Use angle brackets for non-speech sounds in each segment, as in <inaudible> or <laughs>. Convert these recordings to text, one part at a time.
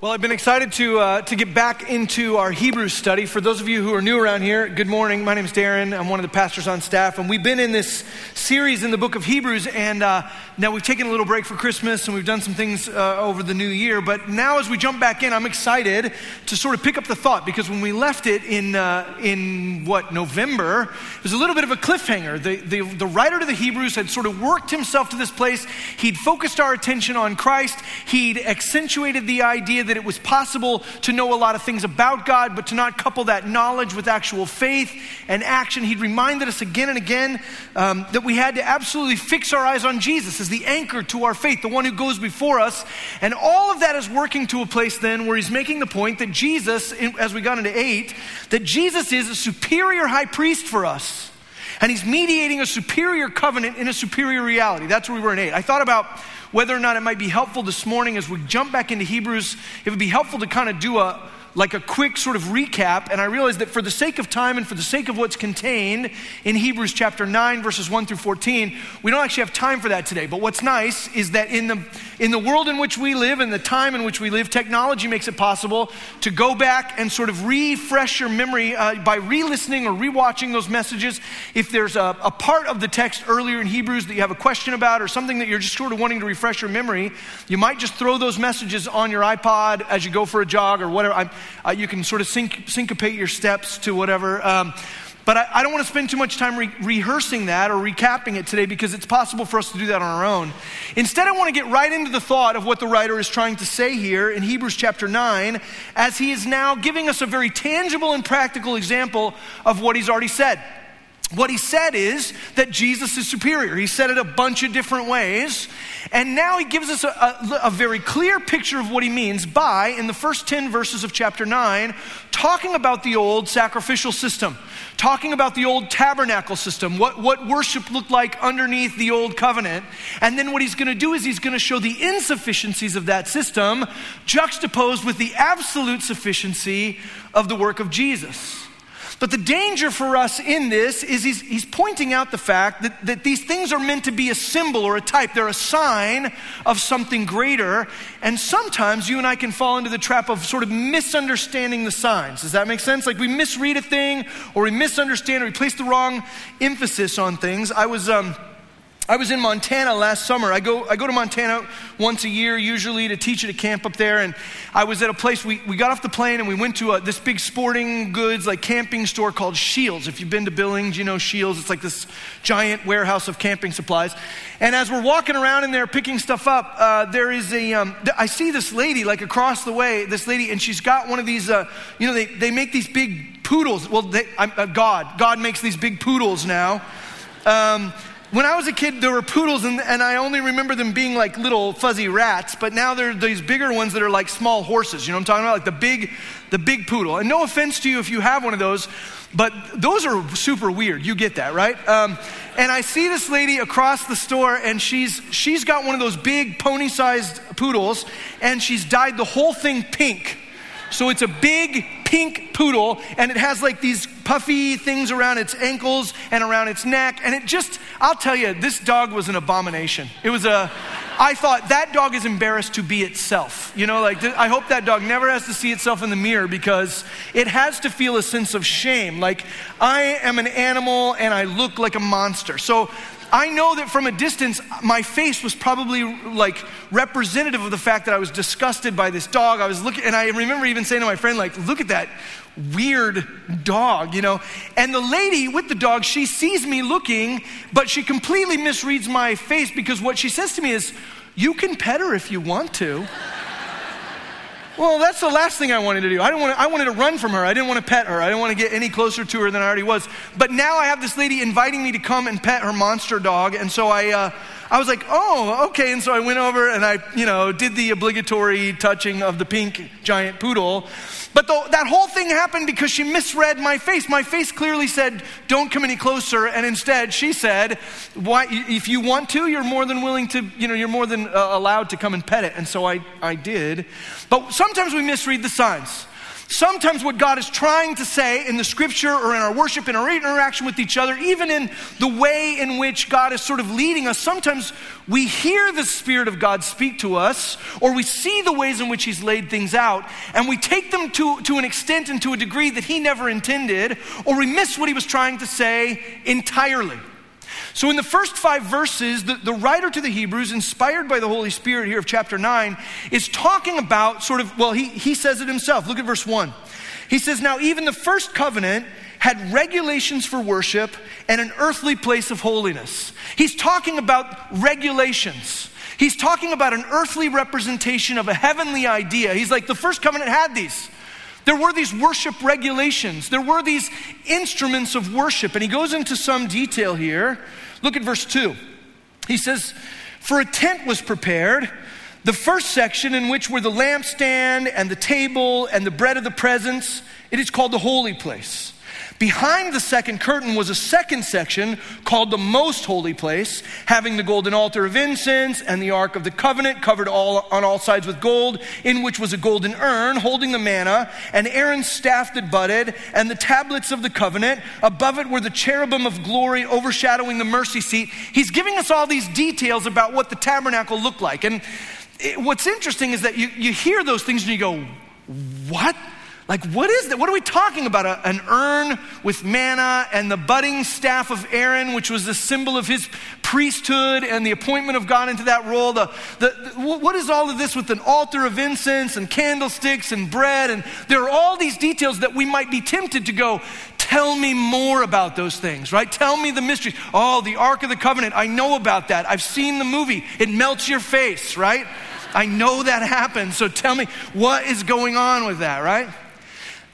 Well, I've been excited to, uh, to get back into our Hebrews study. For those of you who are new around here, good morning. My name is Darren. I'm one of the pastors on staff. And we've been in this series in the book of Hebrews. And uh, now we've taken a little break for Christmas and we've done some things uh, over the new year. But now, as we jump back in, I'm excited to sort of pick up the thought because when we left it in, uh, in what, November, it was a little bit of a cliffhanger. The, the, the writer to the Hebrews had sort of worked himself to this place. He'd focused our attention on Christ, he'd accentuated the idea that it was possible to know a lot of things about God, but to not couple that knowledge with actual faith and action. He'd reminded us again and again um, that we had to absolutely fix our eyes on Jesus as the anchor to our faith, the one who goes before us. And all of that is working to a place then where he's making the point that Jesus, as we got into eight, that Jesus is a superior high priest for us. And he's mediating a superior covenant in a superior reality. That's where we were in eight. I thought about whether or not it might be helpful this morning as we jump back into Hebrews, it would be helpful to kind of do a, like a quick sort of recap, and I realized that for the sake of time and for the sake of what's contained in Hebrews chapter 9, verses 1 through 14, we don't actually have time for that today. But what's nice is that in the, in the world in which we live, in the time in which we live, technology makes it possible to go back and sort of refresh your memory uh, by re listening or re-watching those messages. If there's a, a part of the text earlier in Hebrews that you have a question about or something that you're just sort of wanting to refresh your memory, you might just throw those messages on your iPod as you go for a jog or whatever. I'm, uh, you can sort of sync, syncopate your steps to whatever. Um, but I, I, don't want to spend too much time re- rehearsing that or recapping it today because it's possible for us to do that on our own. Instead, I want to get right into the thought of what the writer is trying to say here in Hebrews chapter 9, as he is now giving us a very tangible and practical example of what he's already said. What he said is that Jesus is superior. He said it a bunch of different ways. And now he gives us a, a, a, very clear picture of what he means by, in the first 10 verses of chapter 9, talking about the old sacrificial system, talking about the old tabernacle system, what, what worship looked like underneath the old covenant. And then what he's going to do is he's going to show the insufficiencies of that system juxtaposed with the absolute sufficiency of the work of Jesus. But the danger for us in this is he's, he's pointing out the fact that, that these things are meant to be a symbol or a type. They're a sign of something greater. And sometimes you and I can fall into the trap of sort of misunderstanding the signs. Does that make sense? Like we misread a thing or we misunderstand or we place the wrong emphasis on things. I was. Um, I was in Montana last summer. I go, I go to Montana once a year, usually, to teach at a camp up there. And I was at a place, we, we got off the plane and we went to a, this big sporting goods, like camping store called Scheels. If you've been to Billings, you know Scheels. It's like this giant warehouse of camping supplies. And as we're walking around in there picking stuff up, uh, there is a. Um, I see this lady, like across the way, this lady, and she's got one of these, uh, you know, they, they make these big poodles. Well, they, uh, God, God makes these big poodles now. Um, when I was a kid, there were poodles, and, and, I only remember them being like little fuzzy rats. But now there are these bigger ones that are like small horses. You know what I'm talking about? Like the big, the big poodle. And no offense to you if you have one of those, but those are super weird. You get that, right? Um, and I see this lady across the store, and she's she's got one of those big pony-sized poodles, and she's dyed the whole thing pink. So it's a big pink poodle, and it has like these puffy things around its ankles and around its neck. And it just, I'll tell you, this dog was an abomination. It was a, I thought that dog is embarrassed to be itself. You know, like, I hope that dog never has to see itself in the mirror because it has to feel a sense of shame. Like, I am an animal and I look like a monster. So I know that from a distance, my face was probably like representative of the fact that I was disgusted by this dog. I was looking, and I remember even saying to my friend, like, look at that weird dog, you know. And the lady with the dog, she sees me looking, but she completely misreads my face because what she says to me is, you can pet her if you want to. Well, that's the last thing I wanted to do. I, didn't want to, I wanted to run from her. I didn't want to pet her. I didn't want to get any closer to her than I already was. But now I have this lady inviting me to come and pet her monster dog. And so I, uh, I was like, oh, okay. And so I went over and I, you know, did the obligatory touching of the pink giant poodle. But the, that whole thing happened because she misread my face. My face clearly said, don't come any closer. And instead, she said, Why, if you want to, you're more than willing to, you know, you're more than uh, allowed to come and pet it. And so I, I did. But sometimes we misread the signs. Sometimes, what God is trying to say in the scripture or in our worship, in our interaction with each other, even in the way in which God is sort of leading us, sometimes we hear the Spirit of God speak to us, or we see the ways in which He's laid things out, and we take them to, to an extent and to a degree that He never intended, or we miss what He was trying to say entirely. So, in the first five verses, the, the writer to the Hebrews, inspired by the Holy Spirit here of chapter 9, is talking about sort of, well, he, he says it himself. Look at verse 1. He says, Now, even the first covenant had regulations for worship and an earthly place of holiness. He's talking about regulations. He's talking about an earthly representation of a heavenly idea. He's like, the first covenant had these. There were these worship regulations, there were these instruments of worship. And he goes into some detail here. Look at verse 2. He says, For a tent was prepared. The first section, in which were the lampstand and the table and the bread of the presence, it is called the holy place. Behind the second curtain was a second section called the most holy place, having the golden altar of incense and the ark of the covenant covered all on all sides with gold, in which was a golden urn holding the manna, and Aaron's staff that budded, and the tablets of the covenant. Above it were the cherubim of glory overshadowing the mercy seat. He's giving us all these details about what the tabernacle looked like. And it, what's interesting is that you, you hear those things and you go, What? Like, what is that? What are we talking about? A, an urn with manna and the budding staff of Aaron, which was the symbol of his priesthood and the appointment of God into that role. The, the, the, what is all of this with an altar of incense and candlesticks and bread? And there are all these details that we might be tempted to go, tell me more about those things, right? Tell me the mysteries. Oh, the Ark of the Covenant, I know about that. I've seen the movie, it melts your face, right? I know that happened. So tell me what is going on with that, right?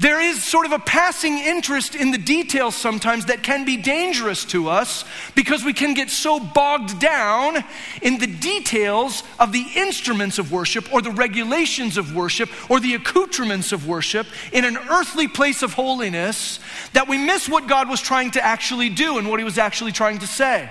There is sort of a passing interest in the details sometimes that can be dangerous to us because we can get so bogged down in the details of the instruments of worship or the regulations of worship or the accoutrements of worship in an earthly place of holiness that we miss what God was trying to actually do and what He was actually trying to say.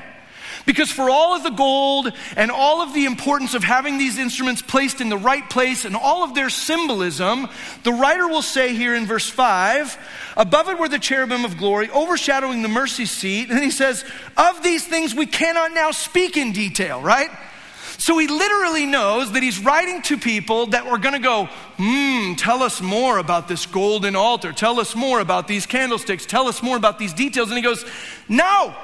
Because for all of the gold and all of the importance of having these instruments placed in the right place and all of their symbolism, the writer will say here in verse 5 above it were the cherubim of glory, overshadowing the mercy seat. And he says, Of these things we cannot now speak in detail, right? So he literally knows that he's writing to people that are going to go, hmm, tell us more about this golden altar. Tell us more about these candlesticks. Tell us more about these details. And he goes, no,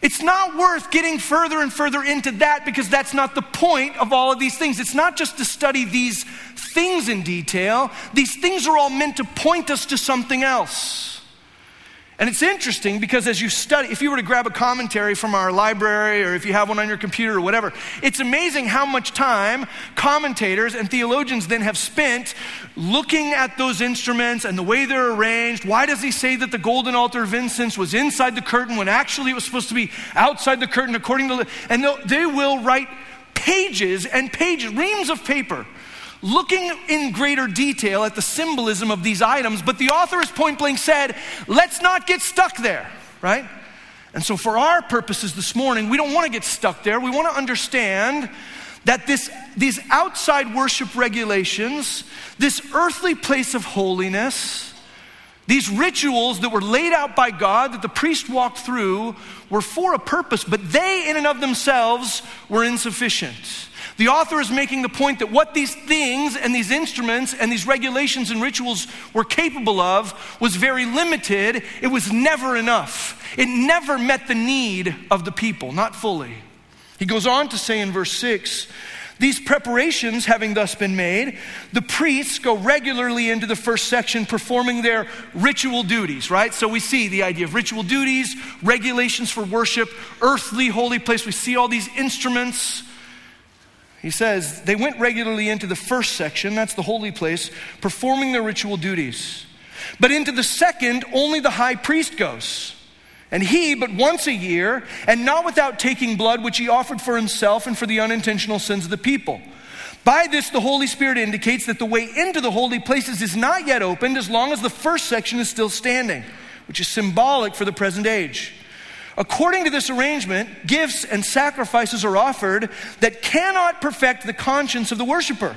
it's not worth getting further and further into that because that's not the point of all of these things. It's not just to study these things in detail, these things are all meant to point us to something else. And it's interesting because as you study, if you were to grab a commentary from our library or if you have one on your computer or whatever, it's amazing how much time commentators and theologians then have spent looking at those instruments and the way they're arranged. Why does he say that the golden altar of incense was inside the curtain when actually it was supposed to be outside the curtain according to, and they will write pages and pages, reams of paper looking in greater detail at the symbolism of these items, but the author has point blank said, let's not get stuck there, right? And so, for our purposes this morning, we don't want to get stuck there. We want to understand that this, these outside worship regulations, this earthly place of holiness, these rituals that were laid out by God that the priest walked through were for a purpose, but they in and of themselves were insufficient. The author is making the point that what these things and these instruments and these regulations and rituals were capable of was very limited. It was never enough. It never met the need of the people, not fully. He goes on to say in verse 6 these preparations having thus been made, the priests go regularly into the first section performing their ritual duties, right? So we see the idea of ritual duties, regulations for worship, earthly holy place. We see all these instruments he says, they went regularly into the first section, that's the holy place, performing their ritual duties. But into the second, only the high priest goes. And he, but once a year, and not without taking blood, which he offered for himself and for the unintentional sins of the people. By this, the Holy Spirit indicates that the way into the holy places is not yet opened as long as the first section is still standing, which is symbolic for the present age. According to this arrangement, gifts and sacrifices are offered that cannot perfect the conscience of the worshiper.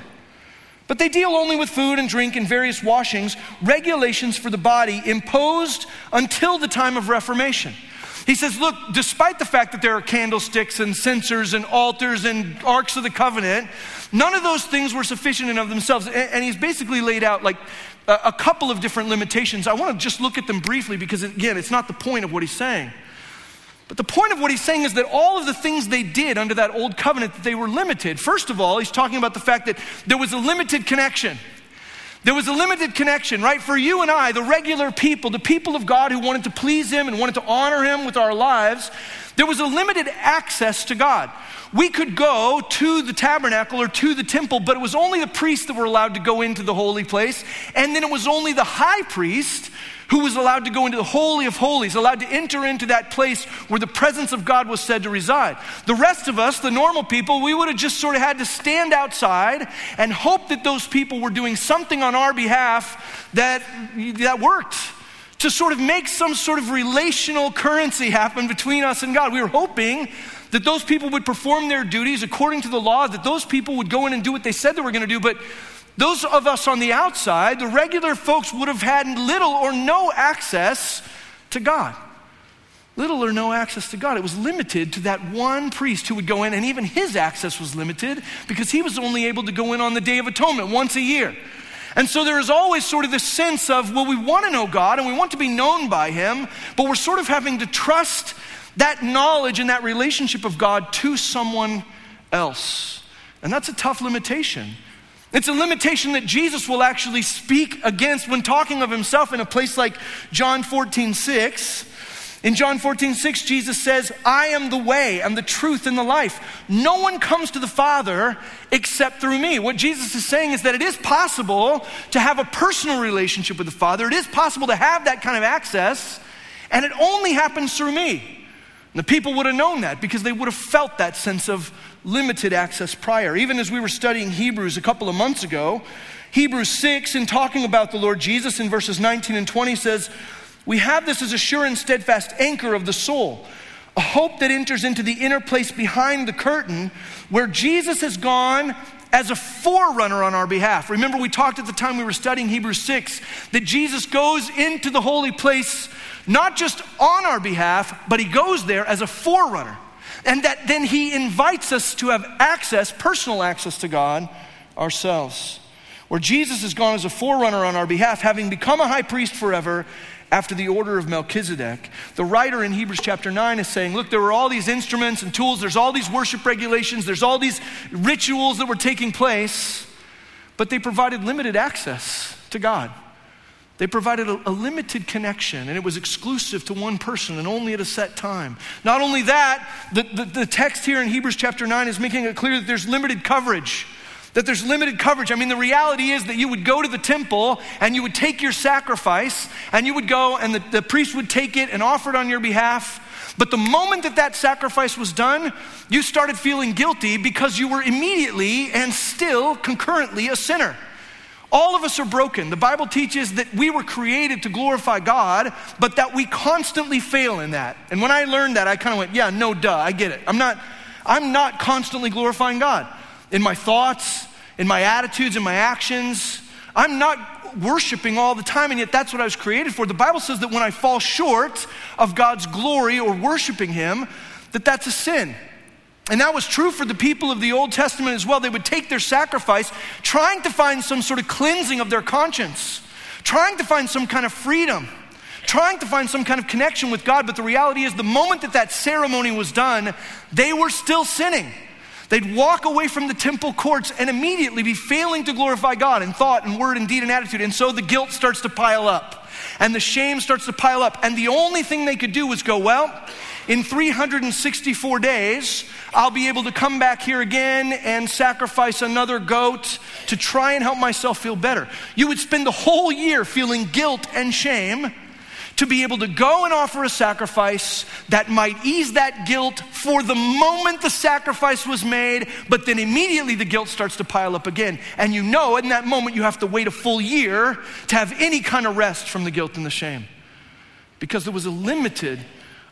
But they deal only with food and drink and various washings, regulations for the body imposed until the time of Reformation. He says, Look, despite the fact that there are candlesticks and censers and altars and arks of the covenant, none of those things were sufficient in of themselves. And he's basically laid out like a couple of different limitations. I want to just look at them briefly because, again, it's not the point of what he's saying. But the point of what he's saying is that all of the things they did under that old covenant, that they were limited. First of all, he's talking about the fact that there was a limited connection. There was a limited connection, right? For you and I, the regular people, the people of God who wanted to please Him and wanted to honor Him with our lives, there was a limited access to God. We could go to the tabernacle or to the temple, but it was only the priests that were allowed to go into the holy place. And then it was only the high priest who was allowed to go into the Holy of Holies, allowed to enter into that place where the presence of God was said to reside. The rest of us, the normal people, we would have just sort of had to stand outside and hope that those people were doing something on our behalf that, that worked to sort of make some sort of relational currency happen between us and God. We were hoping that those people would perform their duties according to the law, that those people would go in and do what they said they were going to do, but those of us on the outside, the regular folks, would have had little or no access to God. Little or no access to God. It was limited to that one priest who would go in, and even his access was limited because he was only able to go in on the Day of Atonement once a year. And so there is always sort of this sense of, well, we want to know God and we want to be known by Him, but we're sort of having to trust that knowledge and that relationship of God to someone else. And that's a tough limitation. It's a limitation that Jesus will actually speak against when talking of himself in a place like John 14, 6. In John 14, 6, Jesus says, I am the way and the truth and the life. No one comes to the Father except through me. What Jesus is saying is that it is possible to have a personal relationship with the Father. It is possible to have that kind of access, and it only happens through me. And the people would have known that because they would have felt that sense of limited access prior. Even as we were studying Hebrews a couple of months ago, Hebrews 6, in talking about the Lord Jesus in verses 19 and 20, says, We have this as a sure and steadfast anchor of the soul, a hope that enters into the inner place behind the curtain, where Jesus has gone as a forerunner on our behalf. Remember, we talked at the time we were studying Hebrews 6 that Jesus goes into the holy place not just on our behalf, but he goes there as a forerunner. And that then he invites us to have access, personal access to God ourselves. Where Jesus has gone as a forerunner on our behalf, having become a high priest forever after the order of Melchizedek. The writer in Hebrews chapter 9 is saying, Look, there were all these instruments and tools, there's all these worship regulations, there's all these rituals that were taking place, but they provided limited access to God. They provided a, a, limited connection, and it was exclusive to one person and only at a set time. Not only that, the, the, the, text here in Hebrews chapter 9 is making it clear that there's limited coverage. That there's limited coverage. I mean, the reality is that you would go to the temple and you would take your sacrifice, and you would go, and the, the priest would take it and offer it on your behalf. But the moment that that sacrifice was done, you started feeling guilty because you were immediately and still concurrently a sinner. All of us are broken. The Bible teaches that we were created to glorify God, but that we constantly fail in that. And when I learned that, I kind of went, yeah, no duh, I get it. I'm not I'm not constantly glorifying God in my thoughts, in my attitudes, in my actions. I'm not worshiping all the time, and yet that's what I was created for. The Bible says that when I fall short of God's glory or worshiping Him, that that's a sin. And that was true for the people of the Old Testament as well. They would take their sacrifice, trying to find some sort of cleansing of their conscience, trying to find some kind of freedom, trying to find some kind of connection with God. But the reality is, the moment that that ceremony was done, they were still sinning. They'd walk away from the temple courts and immediately be failing to glorify God in thought and word and deed and attitude. And so the guilt starts to pile up and the shame starts to pile up. And the only thing they could do was go, well, in 364 days, I'll be able to come back here again and sacrifice another goat to try and help myself feel better. You would spend the whole year feeling guilt and shame to be able to go and offer a sacrifice that might ease that guilt for the moment the sacrifice was made, but then immediately the guilt starts to pile up again. And you know in that moment you have to wait a full year to have any kind of rest from the guilt and the shame because there was a limited,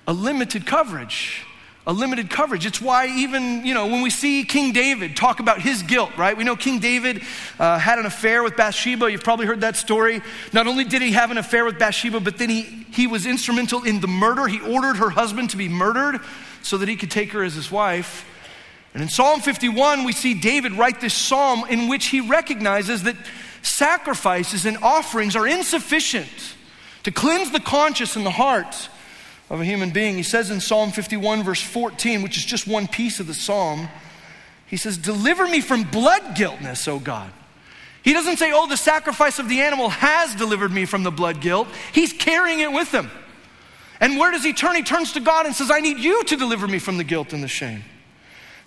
a limited coverage. a limited coverage. It's why even, you know, when we see King David talk about his guilt, right? We know King David uh, had an affair with Bathsheba. You've probably heard that story. Not only did he have an affair with Bathsheba, but then he, he was instrumental in the murder. He ordered her husband to be murdered so that he could take her as his wife. And in Psalm 51, we see David write this psalm in which he recognizes that sacrifices and offerings are insufficient to cleanse the conscience and the heart of a human being. He says in Psalm 51, verse 14, which is just one piece of the psalm, he says, Deliver me from blood guiltness, O God. He doesn't say, Oh, the sacrifice of the animal has delivered me from the blood guilt. He's carrying it with him. And where does he turn? He turns to God and says, I need you to deliver me from the guilt and the shame.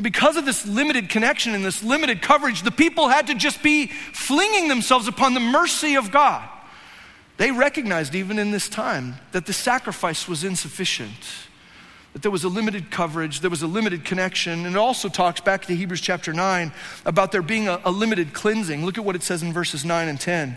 Because of this limited connection and this limited coverage, the people had to just be flinging themselves upon the mercy of God. They recognized, even in this time, that the sacrifice was insufficient, that there was a limited coverage, there was a limited connection. And it also talks back to Hebrews chapter 9 about there being a, a limited cleansing. Look at what it says in verses 9 and 10.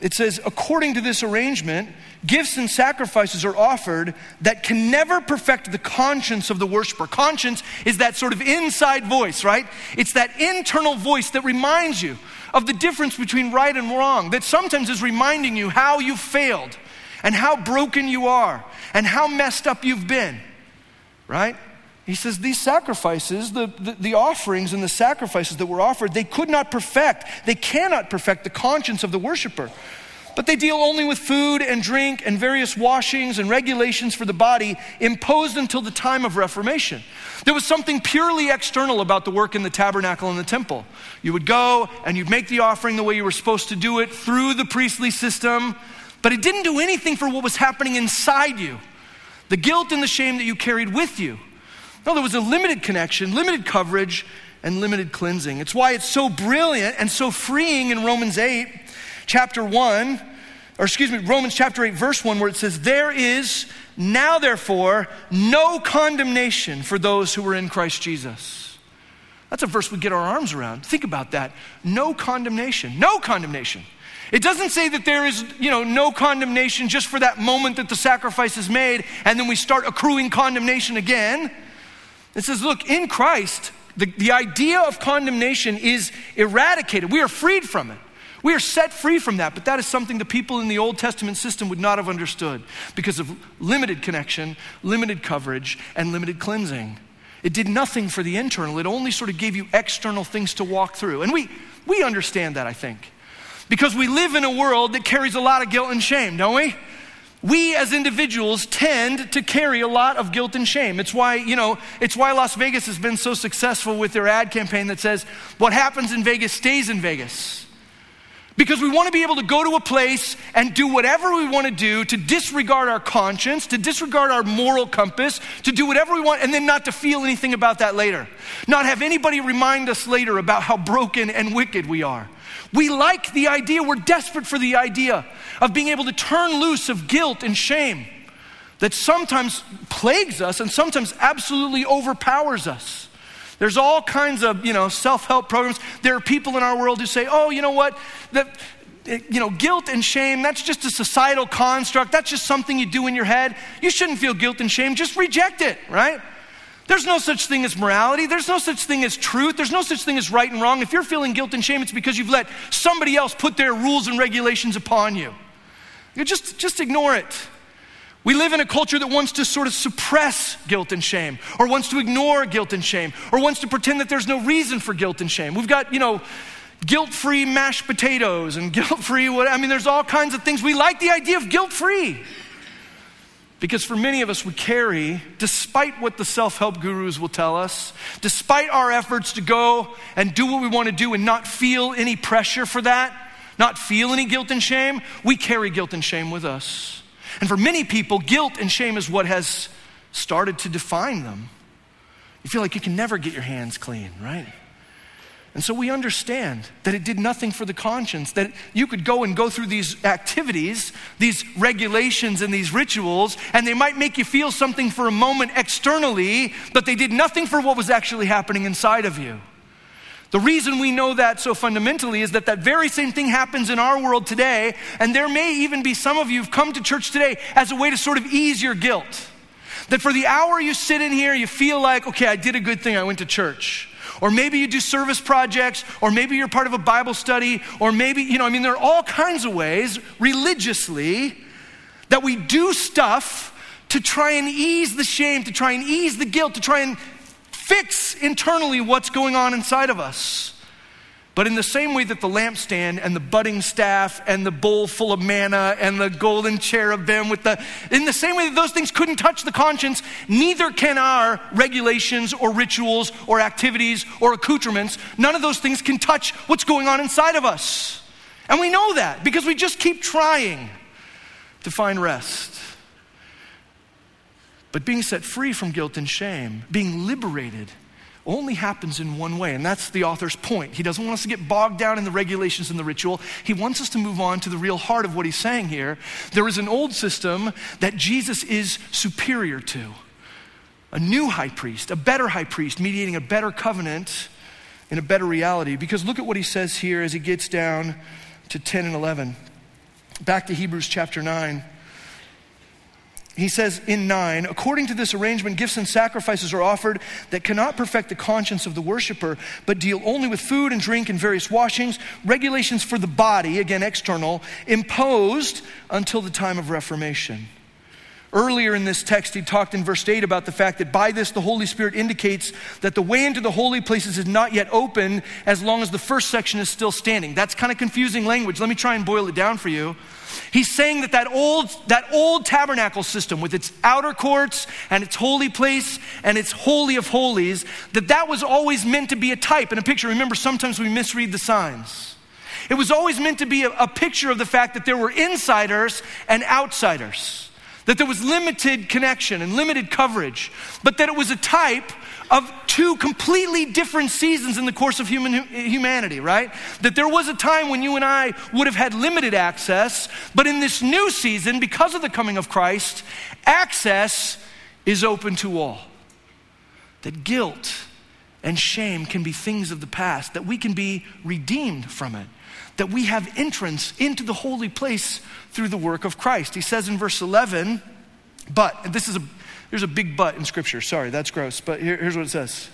It says, according to this arrangement, gifts and sacrifices are offered that can never perfect the conscience of the worshiper. Conscience is that sort of inside voice, right? It's that internal voice that reminds you of the difference between right and wrong, that sometimes is reminding you how you failed and how broken you are and how messed up you've been, right? He says these sacrifices, the, the, the, offerings and the sacrifices that were offered, they could not perfect, they cannot perfect the conscience of the worshiper. But they deal only with food and drink and various washings and regulations for the body imposed until the time of Reformation. There was something purely external about the work in the tabernacle and the temple. You would go and you'd make the offering the way you were supposed to do it through the priestly system, but it didn't do anything for what was happening inside you the guilt and the shame that you carried with you. No, there was a limited connection, limited coverage, and limited cleansing. It's why it's so brilliant and so freeing in Romans 8, chapter 1, or excuse me, Romans chapter 8, verse 1, where it says, There is now, therefore, no condemnation for those who are in Christ Jesus. That's a verse we get our arms around. Think about that. No condemnation. No condemnation. It doesn't say that there is, you know, no condemnation just for that moment that the sacrifice is made and then we start accruing condemnation again. It says, look, in Christ, the, the idea of condemnation is eradicated. We are freed from it. We are set free from that, but that is something the people in the Old Testament system would not have understood because of limited connection, limited coverage, and limited cleansing. It did nothing for the internal, it only sort of gave you external things to walk through. And we, we understand that, I think, because we live in a world that carries a lot of guilt and shame, don't we? We as individuals tend to carry a lot of guilt and shame. It's why, you know, it's why Las Vegas has been so successful with their ad campaign that says, what happens in Vegas stays in Vegas. Because we want to be able to go to a place and do whatever we want to do to disregard our conscience, to disregard our moral compass, to do whatever we want, and then not to feel anything about that later. Not have anybody remind us later about how broken and wicked we are. We like the idea, we're desperate for the idea of being able to turn loose of guilt and shame that sometimes plagues us and sometimes absolutely overpowers us. There's all kinds of, you know, self-help programs. There are people in our world who say, "Oh, you know what? That you know, guilt and shame, that's just a societal construct. That's just something you do in your head. You shouldn't feel guilt and shame. Just reject it, right? There's no such thing as morality. There's no such thing as truth. There's no such thing as right and wrong. If you're feeling guilt and shame, it's because you've let somebody else put their rules and regulations upon you. You just, just ignore it. We live in a culture that wants to sort of suppress guilt and shame, or wants to ignore guilt and shame, or wants to pretend that there's no reason for guilt and shame. We've got, you know, guilt free mashed potatoes and <laughs> guilt free I mean, there's all kinds of things. We like the idea of guilt free. Because for many of us, we carry, despite what the self help gurus will tell us, despite our efforts to go and do what we want to do and not feel any pressure for that, not feel any guilt and shame, we carry guilt and shame with us. And for many people, guilt and shame is what has started to define them. You feel like you can never get your hands clean, right? And so we understand that it did nothing for the conscience, that you could go and go through these activities, these regulations, and these rituals, and they might make you feel something for a moment externally, but they did nothing for what was actually happening inside of you. The reason we know that so fundamentally is that that very same thing happens in our world today, and there may even be some of you who've come to church today as a way to sort of ease your guilt. That for the hour you sit in here, you feel like, okay, I did a good thing, I went to church. Or maybe you do service projects, or maybe you're part of a Bible study, or maybe, you know, I mean, there are all kinds of ways religiously that we do stuff to try and ease the shame, to try and ease the guilt, to try and fix internally what's going on inside of us. But in the same way that the lampstand and the budding staff and the bowl full of manna and the golden cherubim with the, in the same way that those things couldn't touch the conscience, neither can our regulations or rituals or activities or accoutrements. None of those things can touch what's going on inside of us. And we know that because we just keep trying to find rest. But being set free from guilt and shame, being liberated, only happens in one way, and that's the author's point. He doesn't want us to get bogged down in the regulations and the ritual. He wants us to move on to the real heart of what he's saying here. There is an old system that Jesus is superior to a new high priest, a better high priest, mediating a better covenant in a better reality. Because look at what he says here as he gets down to 10 and 11. Back to Hebrews chapter 9 he says in 9, according to this arrangement, gifts and sacrifices are offered that cannot perfect the conscience of the worshiper, but deal only with food and drink and various washings, regulations for the body, again external, imposed until the time of Reformation. Earlier in this text, he talked in verse 8 about the fact that by this the Holy Spirit indicates that the way into the holy places is not yet open as long as the first section is still standing. That's kind of confusing language. Let me try and boil it down for you. He's saying that that old, that old tabernacle system with its outer courts and its holy place and its holy of holies, that that was always meant to be a type and a picture. Remember, sometimes we misread the signs. It was always meant to be a, a picture of the fact that there were insiders and outsiders, that there was limited connection and limited coverage, but that it was a type of two completely different seasons in the course of human, humanity, right? That there was a time when you and I would have had limited access, but in this new season, because of the coming of Christ, access is open to all. That guilt and shame can be things of the past, that we can be redeemed from it, that we have entrance into the holy place through the work of Christ. He says in verse 11, but, this is a there's a big but in Scripture. Sorry, that's gross. But here, here's what it says.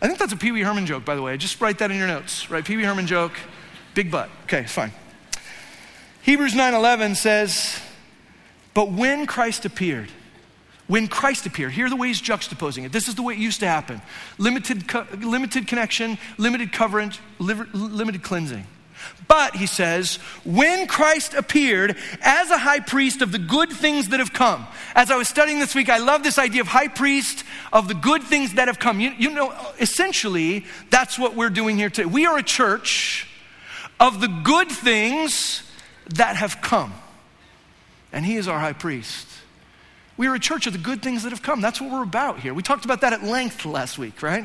I think that's a Pee Wee Herman joke, by the way. Just write that in your notes, right? Pee Wee Herman joke, big but. Okay, fine. Hebrews 9:11 says, "But when Christ appeared, when Christ appeared, here are the ways he's juxtaposing it. This is the way it used to happen: limited, co- limited connection, limited coverage, limited cleansing. But, he says, when Christ appeared as a high priest of the good things that have come, as I was studying this week, I love this idea of high priest of the good things that have come. You, you know, essentially, that's what we're doing here today. We are a church of the good things that have come. And he is our high priest. We are a church of the good things that have come. That's what we're about here. We talked about that at length last week, right?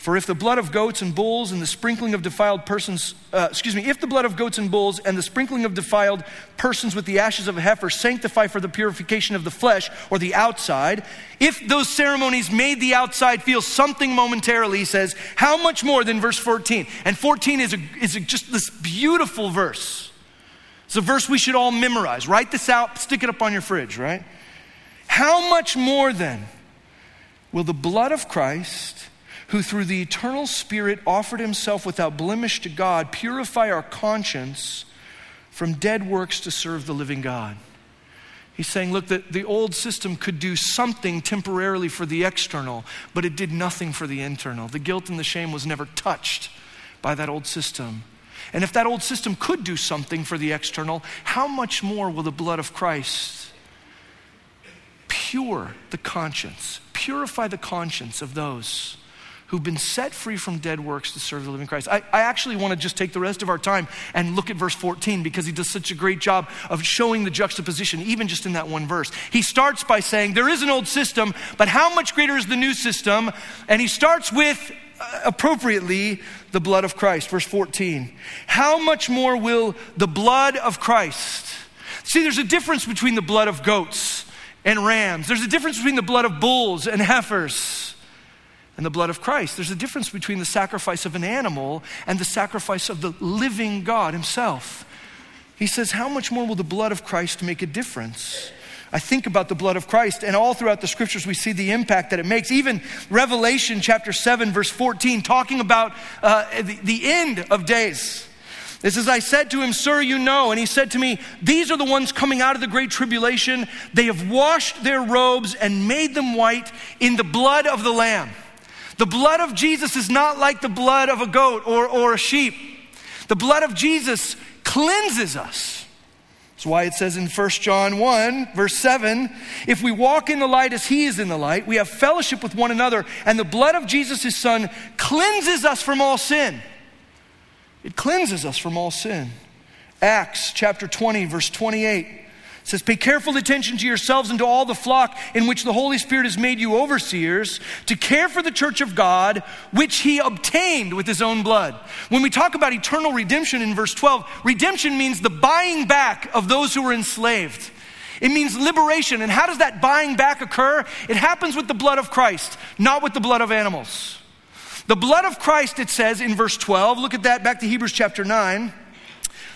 For if the blood of goats and bulls and the sprinkling of defiled persons, uh, excuse me, if the blood of goats and bulls and the sprinkling of defiled persons with the ashes of a heifer sanctify for the purification of the flesh or the outside, if those ceremonies made the outside feel something momentarily, he says, how much more than verse 14? And 14 is, a, is a, just this beautiful verse. It's a verse we should all memorize. Write this out, stick it up on your fridge, right? How much more then will the blood of Christ who through the eternal Spirit offered himself without blemish to God, purify our conscience from dead works to serve the living God. He's saying, look, the, the old system could do something temporarily for the external, but it did nothing for the internal. The guilt and the shame was never touched by that old system. And if that old system could do something for the external, how much more will the blood of Christ pure the conscience, purify the conscience of those who've been set free from dead works to serve the living Christ. I, I actually want to just take the rest of our time and look at verse 14 because he does such a great job of showing the juxtaposition, even just in that one verse. He starts by saying, There is an old system, but how much greater is the new system? And he starts with, uh, appropriately, the blood of Christ. Verse 14. How much more will the blood of Christ? See, there's a difference between the blood of goats and rams, there's a difference between the blood of bulls and heifers and the blood of Christ. There's a difference between the sacrifice of an animal and the sacrifice of the living God Himself. He says, How much more will the blood of Christ make a difference? I think about the blood of Christ, and all throughout the scriptures, we see the impact that it makes. Even Revelation chapter 7, verse 14, talking about uh, the, the end of days. This is, I said to him, Sir, you know. And he said to me, These are the ones coming out of the great tribulation. They have washed their robes and made them white in the blood of the Lamb. The blood of Jesus is not like the blood of a goat or, or a sheep. The blood of Jesus cleanses us. That's why it says in 1 John 1, verse 7 if we walk in the light as he is in the light, we have fellowship with one another, and the blood of Jesus, his son, cleanses us from all sin. It cleanses us from all sin. Acts chapter 20, verse 28 says, Pay careful attention to yourselves and to all the flock in which the Holy Spirit has made you overseers to care for the church of God, which he obtained with his own blood. When we talk about eternal redemption in verse 12, redemption means the buying back of those who were enslaved. It means liberation. And how does that buying back occur? It happens with the blood of Christ, not with the blood of animals. The blood of Christ, it says in verse 12, look at that back to Hebrews chapter 9.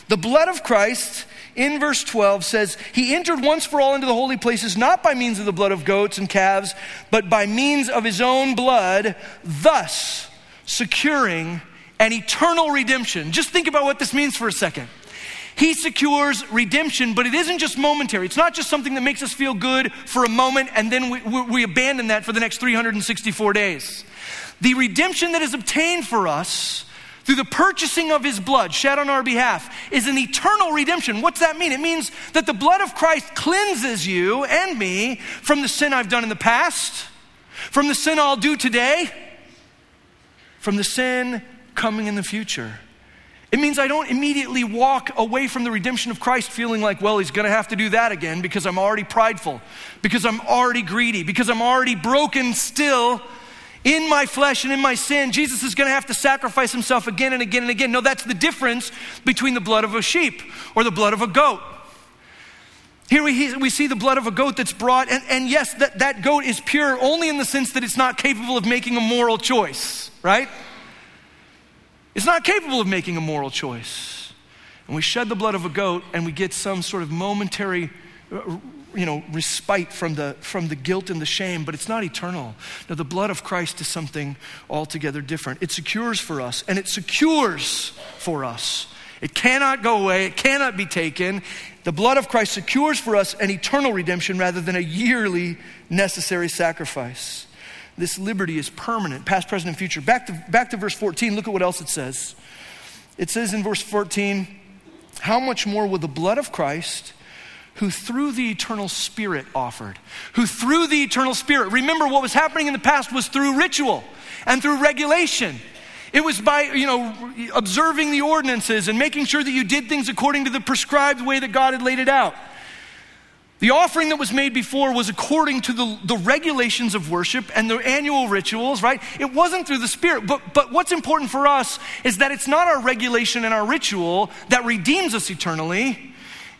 The blood of Christ in verse 12 says, He entered once for all into the holy places, not by means of the blood of goats and calves, but by means of His own blood, thus securing an eternal redemption. Just think about what this means for a second. He secures redemption, but it isn't just momentary. It's not just something that makes us feel good for a moment and then we, we, abandon that for the next 364 days. The redemption that is obtained for us through the purchasing of his blood shed on our behalf is an eternal redemption. What's that mean? It means that the blood of Christ cleanses you and me from the sin I've done in the past, from the sin I'll do today, from the sin coming in the future. It means I don't immediately walk away from the redemption of Christ feeling like, well, he's going to have to do that again because I'm already prideful, because I'm already greedy, because I'm already broken still in my flesh and in my sin, Jesus is going to have to sacrifice himself again and again and again. No, that's the difference between the blood of a sheep or the blood of a goat. Here we, we see the blood of a goat that's brought, and, and yes, that, that goat is pure only in the sense that it's not capable of making a moral choice, right? It's not capable of making a moral choice. And we shed the blood of a goat and we get some sort of momentary uh, you know, respite from the, from the guilt and the shame, but it's not eternal. Now, the blood of Christ is something altogether different. It secures for us, and it secures for us. It cannot go away, it cannot be taken. The blood of Christ secures for us an eternal redemption rather than a yearly necessary sacrifice. This liberty is permanent, past, present, and future. Back to, back to verse 14, look at what else it says. It says in verse 14, How much more will the blood of Christ? Who through the eternal spirit offered, who through the eternal spirit, remember what was happening in the past was through ritual and through regulation. It was by, you know, observing the ordinances and making sure that you did things according to the prescribed way that God had laid it out. The offering that was made before was according to the, the regulations of worship and the annual rituals, right? It wasn't through the Spirit. But, but what's important for us is that it's not our regulation and our ritual that redeems us eternally.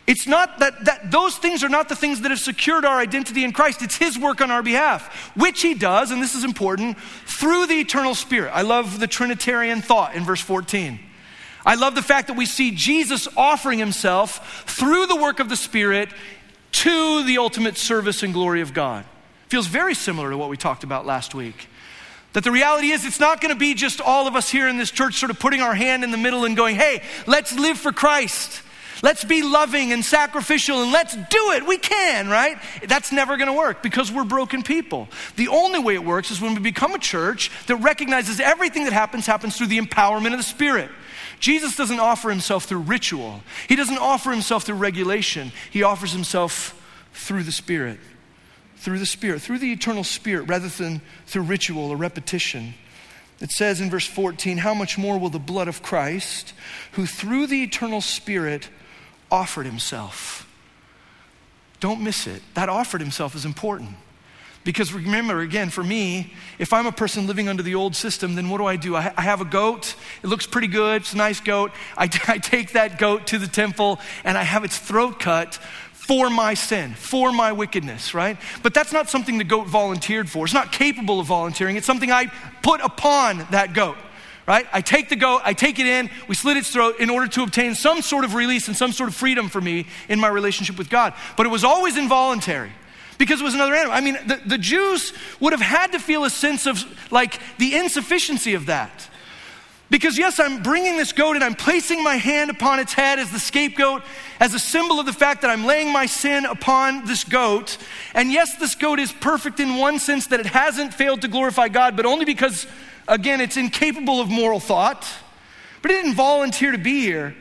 It's not that, that those things are not the things that have secured our identity in Christ. It's His work on our behalf, which He does, and this is important, through the eternal Spirit. I love the Trinitarian thought in verse 14. I love the fact that we see Jesus offering Himself through the work of the Spirit to the ultimate service and glory of God. Feels very similar to what we talked about last week. That the reality is, it's not going to be just all of us here in this church sort of putting our hand in the middle and going, hey, let's live for Christ. Let's be loving and sacrificial and let's do it. We can, right? That's never going to work because we're broken people. The only way it works is when we become a church that recognizes everything that happens happens through the empowerment of the Spirit. Jesus doesn't offer himself through ritual, he doesn't offer himself through regulation. He offers himself through the Spirit. Through the Spirit, through the eternal Spirit, rather than through ritual or repetition. It says in verse 14, How much more will the blood of Christ, who through the eternal Spirit offered himself? Don't miss it. That offered himself is important. Because remember, again, for me, if I'm a person living under the old system, then what do I do? I, I have a goat. It looks pretty good. It's a nice goat. I, <laughs> I take that goat to the temple and I have its throat cut for my sin, for my wickedness, right? But that's not something the goat volunteered for. It's not capable of volunteering. It's something I put upon that goat, right? I take the goat, I take it in, we slit its throat in order to obtain some sort of release and some sort of freedom for me in my relationship with God. But it was always involuntary because it was another animal. I mean, the, the Jews would have had to feel a sense of like the insufficiency of that. Because, yes, I'm bringing this goat and I'm placing my hand upon its head as the scapegoat, as a symbol of the fact that I'm laying my sin upon this goat. And yes, this goat is perfect in one sense that it hasn't failed to glorify God, but only because, again, it's incapable of moral thought. But it didn't volunteer to be here.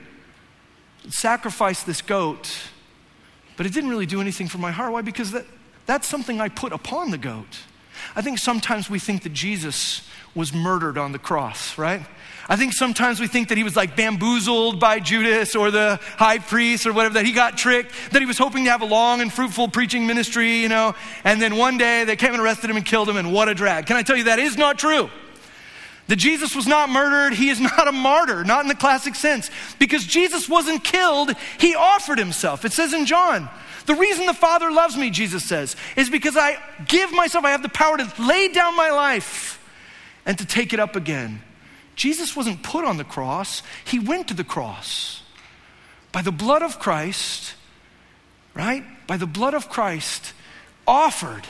It sacrificed this goat, but it didn't really do anything for my heart. Why? Because that, that's something I put upon the goat. I think sometimes we think that Jesus was murdered on the cross, right? I think sometimes we think that he was like bamboozled by Judas or the high priest or whatever, that he got tricked, that he was hoping to have a long and fruitful preaching ministry, you know, and then one day they came and arrested him and killed him, and what a drag. Can I tell you that is not true? That Jesus was not murdered, he is <laughs> not a martyr, not in the classic sense. Because Jesus wasn't killed, he offered himself. It says in John, the reason the Father loves me, Jesus says, is because I give myself, I have the power to lay down my life and to take it up again. Jesus wasn't put on the cross, he went to the cross. By the blood of Christ, right? By the blood of Christ, offered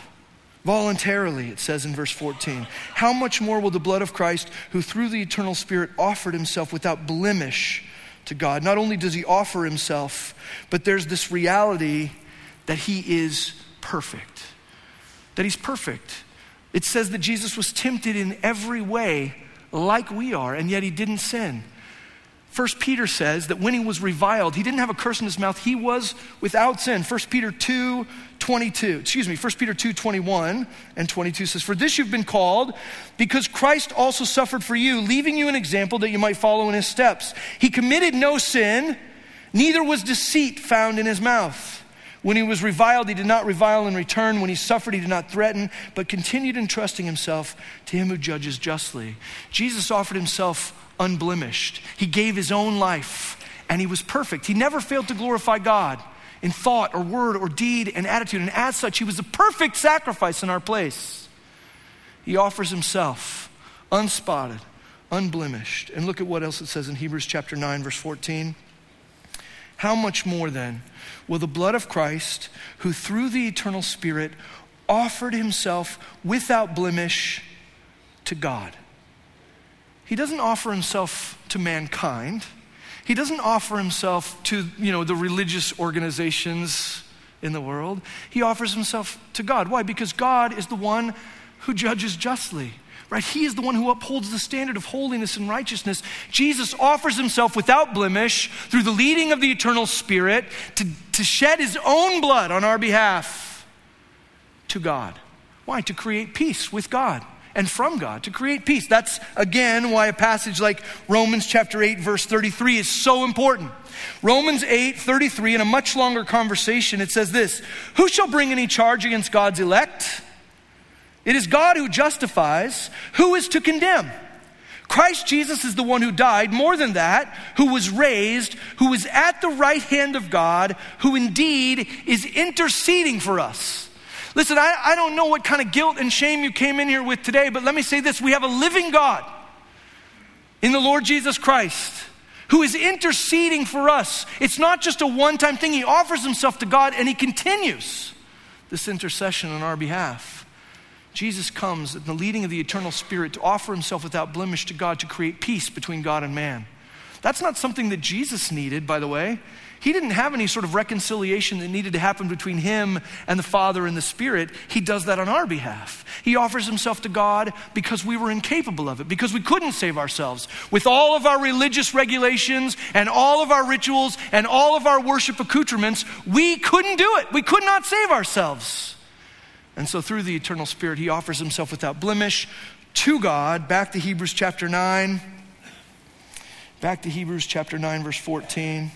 voluntarily, it says in verse 14. How much more will the blood of Christ, who through the eternal Spirit offered himself without blemish to God? Not only does he offer himself, but there's this reality that he is perfect. That he's perfect. It says that Jesus was tempted in every way like we are, and yet he didn't sin. First Peter says that when he was reviled, he didn't have a curse in his mouth. He was without sin. First Peter 2, 22. Excuse me, First Peter 2, 21 and 22 says, For this you've been called, because Christ also suffered for you, leaving you an example that you might follow in his steps. He committed no sin, neither was deceit found in his mouth. When he was reviled, he did not revile in return. When he suffered, he did not threaten, but continued entrusting himself to him who judges justly. Jesus offered himself unblemished. He gave his own life, and he was perfect. He never failed to glorify God in thought or word or deed and attitude. And as such, he was the perfect sacrifice in our place. He offers himself unspotted, unblemished. And look at what else it says in Hebrews chapter 9, verse 14. How much more then will the blood of Christ, who through the eternal Spirit offered himself without blemish to God? He doesn't offer himself to mankind. He doesn't offer himself to, you know, the religious organizations in the world. He offers himself to God. Why? Because God is the one who judges justly right? He is the one who upholds the standard of holiness and righteousness. Jesus offers himself without blemish through the leading of the eternal Spirit to, to shed his own blood on our behalf to God. Why? To create peace with God and from God, to create peace. That's again why a passage like Romans chapter 8, verse 33 is so important. Romans 8, 33, in a much longer conversation, it says this Who shall bring any charge against God's elect? It is God who justifies. Who is to condemn? Christ Jesus is the one who died, more than that, who was raised, who is at the right hand of God, who indeed is interceding for us. Listen, I, I don't know what kind of guilt and shame you came in here with today, but let me say this we have a living God in the Lord Jesus Christ who is interceding for us. It's not just a one time thing, He offers Himself to God and He continues this intercession on our behalf. Jesus comes in the leading of the eternal Spirit to offer himself without blemish to God to create peace between God and man. That's not something that Jesus needed, by the way. He didn't have any sort of reconciliation that needed to happen between him and the Father and the Spirit. He does that on our behalf. He offers himself to God because we were incapable of it, because we couldn't save ourselves. With all of our religious regulations and all of our rituals and all of our worship accoutrements, we couldn't do it. We could not save ourselves. And so, through the eternal Spirit, he offers himself without blemish to God. Back to Hebrews chapter 9. Back to Hebrews chapter 9, verse 14.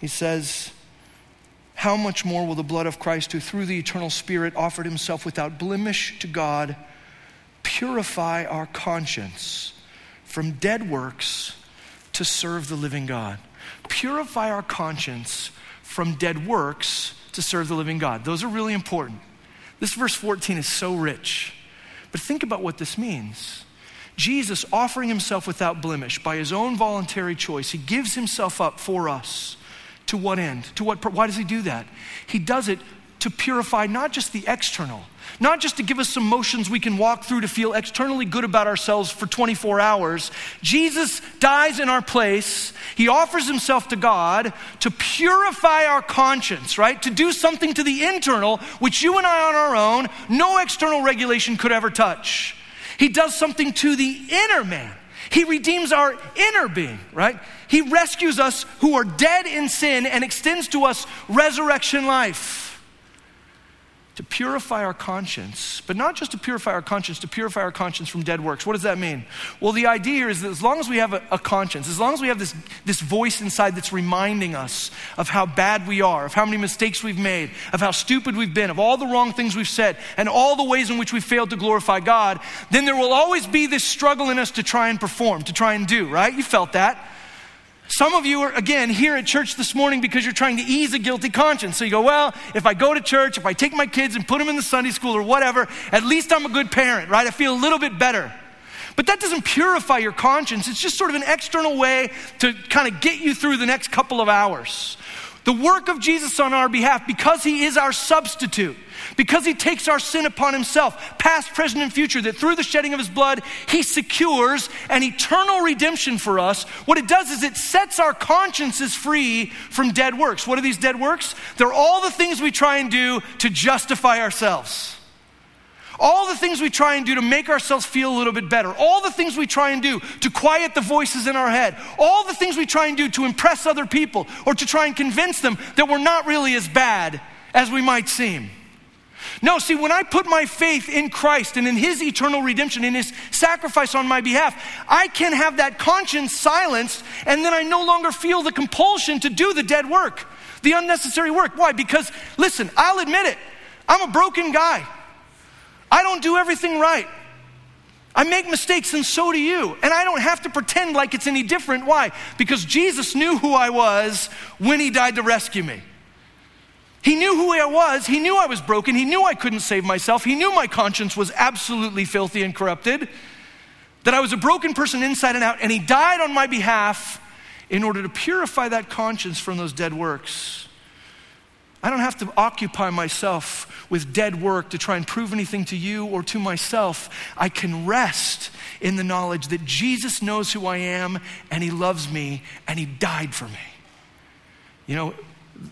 He says, How much more will the blood of Christ, who through the eternal Spirit offered himself without blemish to God, purify our conscience from dead works to serve the living God? Purify our conscience from dead works to serve the living God. Those are really important. This verse 14 is so rich. But think about what this means. Jesus offering himself without blemish by his own voluntary choice, he gives himself up for us to what end? To what why does he do that? He does it to purify not just the external, not just to give us some motions we can walk through to feel externally good about ourselves for 24 hours. Jesus dies in our place. He offers himself to God to purify our conscience, right? To do something to the internal, which you and I on our own, no external regulation could ever touch. He does something to the inner man. He redeems our inner being, right? He rescues us who are dead in sin and extends to us resurrection life to purify our conscience, but not just to purify our conscience, to purify our conscience from dead works. What does that mean? Well, the idea is that as long as we have a, a, conscience, as long as we have this, this voice inside that's reminding us of how bad we are, of how many mistakes we've made, of how stupid we've been, of all the wrong things we've said, and all the ways in which we failed to glorify God, then there will always be this struggle in us to try and perform, to try and do, right? You felt that. Some of you are, again, here at church this morning because you're trying to ease a guilty conscience. So you go, well, if I go to church, if I take my kids and put them in the Sunday school or whatever, at least I'm a good parent, right? I feel a little bit better. But that doesn't purify your conscience. It's just sort of an external way to kind of get you through the next couple of hours. The work of Jesus on our behalf, because he is our substitute, because he takes our sin upon himself, past, present, and future, that through the shedding of his blood, he secures an eternal redemption for us. What it does is it sets our consciences free from dead works. What are these dead works? They're all the things we try and do to justify ourselves. All the things we try and do to make ourselves feel a little bit better. All the things we try and do to quiet the voices in our head. All the things we try and do to impress other people or to try and convince them that we're not really as bad as we might seem. No, see, when I put my faith in Christ and in His eternal redemption, in His sacrifice on my behalf, I can have that conscience silenced, and then I no longer feel the compulsion to do the dead work, the unnecessary work. Why? Because, listen, I'll admit it, I'm a broken guy. I don't do everything right. I make mistakes, and so do you. And I don't have to pretend like it's any different. Why? Because Jesus knew who I was when He died to rescue me. He knew who I was. He knew I was broken. He knew I couldn't save myself. He knew my conscience was absolutely filthy and corrupted, that I was a broken person inside and out. And He died on my behalf in order to purify that conscience from those dead works. I don't have to occupy myself with dead work to try and prove anything to you or to myself. I can rest in the knowledge that Jesus knows who I am and He loves me and He died for me. You know,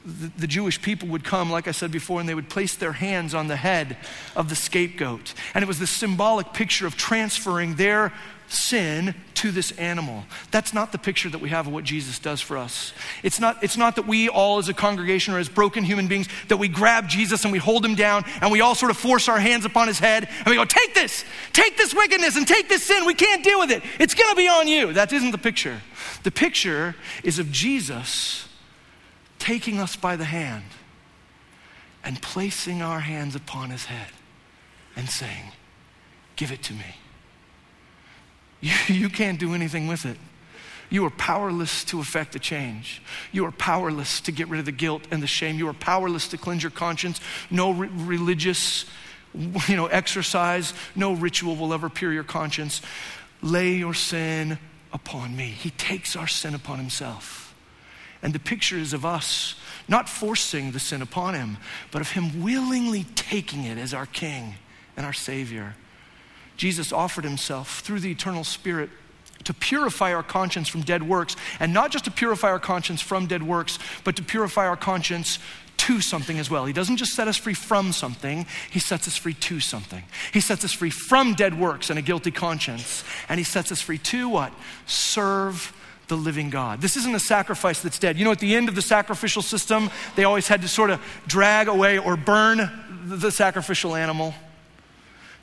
the, the, Jewish people would come, like I said before, and they would place their hands on the head of the scapegoat. And it was the symbolic picture of transferring their sin to this animal. That's not the picture that we have of what Jesus does for us. It's not, it's not that we all, as a congregation or as broken human beings, that we grab Jesus and we hold him down and we all sort of force our hands upon his head and we go, Take this, take this wickedness and take this sin. We can't deal with it. It's going to be on you. That isn't the picture. The picture is of Jesus taking us by the hand and placing our hands upon his head and saying, Give it to me. <laughs> You, you can't do anything with it. You are powerless to effect a change. You are powerless to get rid of the guilt and the shame. You are powerless to cleanse your conscience. No re- religious <laughs> you know, exercise, no ritual will ever pure your conscience. Lay your sin upon me. He takes our sin upon himself. And the picture is of us not forcing the sin upon him, but of him willingly taking it as our king and our savior. Jesus offered himself through the eternal Spirit to purify our conscience from dead works, and not just to purify our conscience from dead works, but to purify our conscience to something as well. He doesn't just set us free from something, He sets us free to something. He sets us free from dead works and a guilty conscience, and He sets us free to what? Serve the living God. This isn't a sacrifice that's dead. You know, at the end of the sacrificial system, they always had to sort of drag away or burn the sacrificial animal.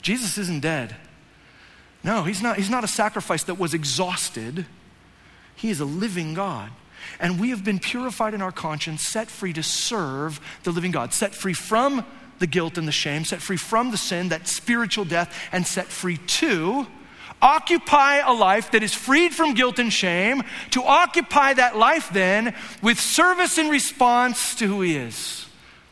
Jesus isn't dead. No, he's not, he's not a sacrifice that was exhausted. He is a living God. And we have been purified in our conscience, set free to serve the living God, set free from the guilt and the shame, set free from the sin, that spiritual death, and set free to occupy a life that is freed from guilt and shame, to occupy that life then with service in response to who He is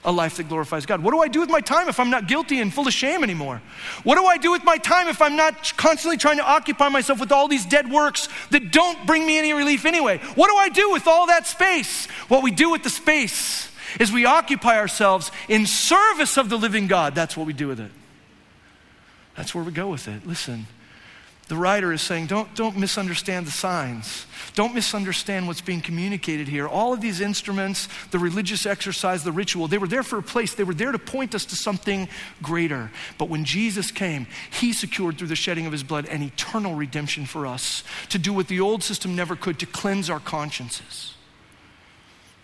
a life that glorifies God. What do I do with my time if I'm not guilty and full of shame anymore? What do I do with my time if I'm not constantly trying to occupy myself with all these dead works that don't bring me any relief anyway? What do I do with all that space? What we do with the space is we occupy ourselves in service of the living God. That's what we do with it. That's where we go with it. Listen the writer is saying, don't, don't misunderstand the signs. Don't misunderstand what's being communicated here. All of these instruments, the religious exercise, the ritual, they were there for a place. They were there to point us to something greater. But when Jesus came, he secured through the shedding of his blood an eternal redemption for us to do what the old system never could to cleanse our consciences.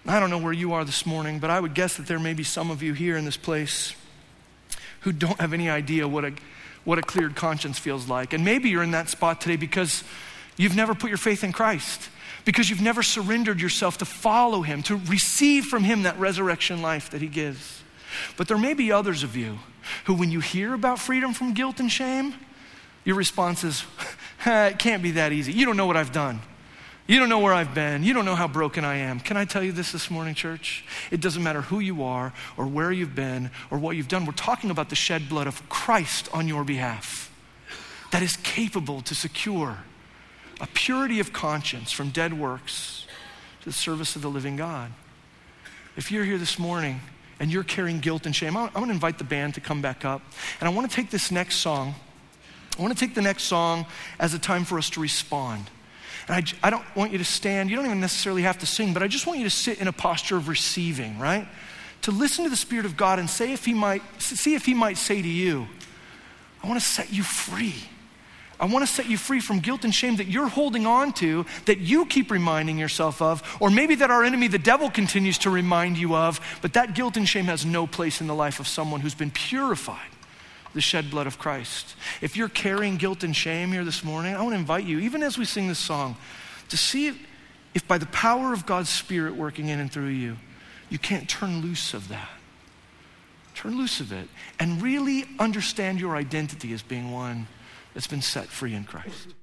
I don't know where you are this morning, but I would guess that there may be some of you here in this place who don't have any idea what a what a cleared conscience feels like. And maybe you're in that spot today because you've never put your faith in Christ, because you've never surrendered yourself to follow Him, to receive from Him that resurrection life that He gives. But there may be others of you who, when you hear about freedom from guilt and shame, your response is, <laughs> it can't be that easy. You don't know what I've done. You don't know where I've been. You don't know how broken I am. Can I tell you this this morning, church? It doesn't matter who you are or where you've been or what you've done. We're talking about the shed blood of Christ on your behalf that is capable to secure a purity of conscience from dead works to the service of the living God. If you're here this morning and you're carrying guilt and shame, I'm going to invite the band to come back up. And I want to take this next song. I want to take the next song as a time for us to respond. And I, I don't want you to stand. You don't even necessarily have to sing, but I just want you to sit in a posture of receiving, right? To listen to the Spirit of God and say if He might, see if He might say to you, I want to set you free. I want to set you free from guilt and shame that you're holding on to, that you keep reminding yourself of, or maybe that our enemy, the devil, continues to remind you of, but that guilt and shame has no place in the life of someone who's been purified the shed blood of Christ. If you're carrying guilt and shame here this morning, I want to invite you, even as we sing this song, to see if, by the power of God's Spirit working in and through you, you can't turn loose of that. Turn loose of it and really understand your identity as being one that's been set free in Christ.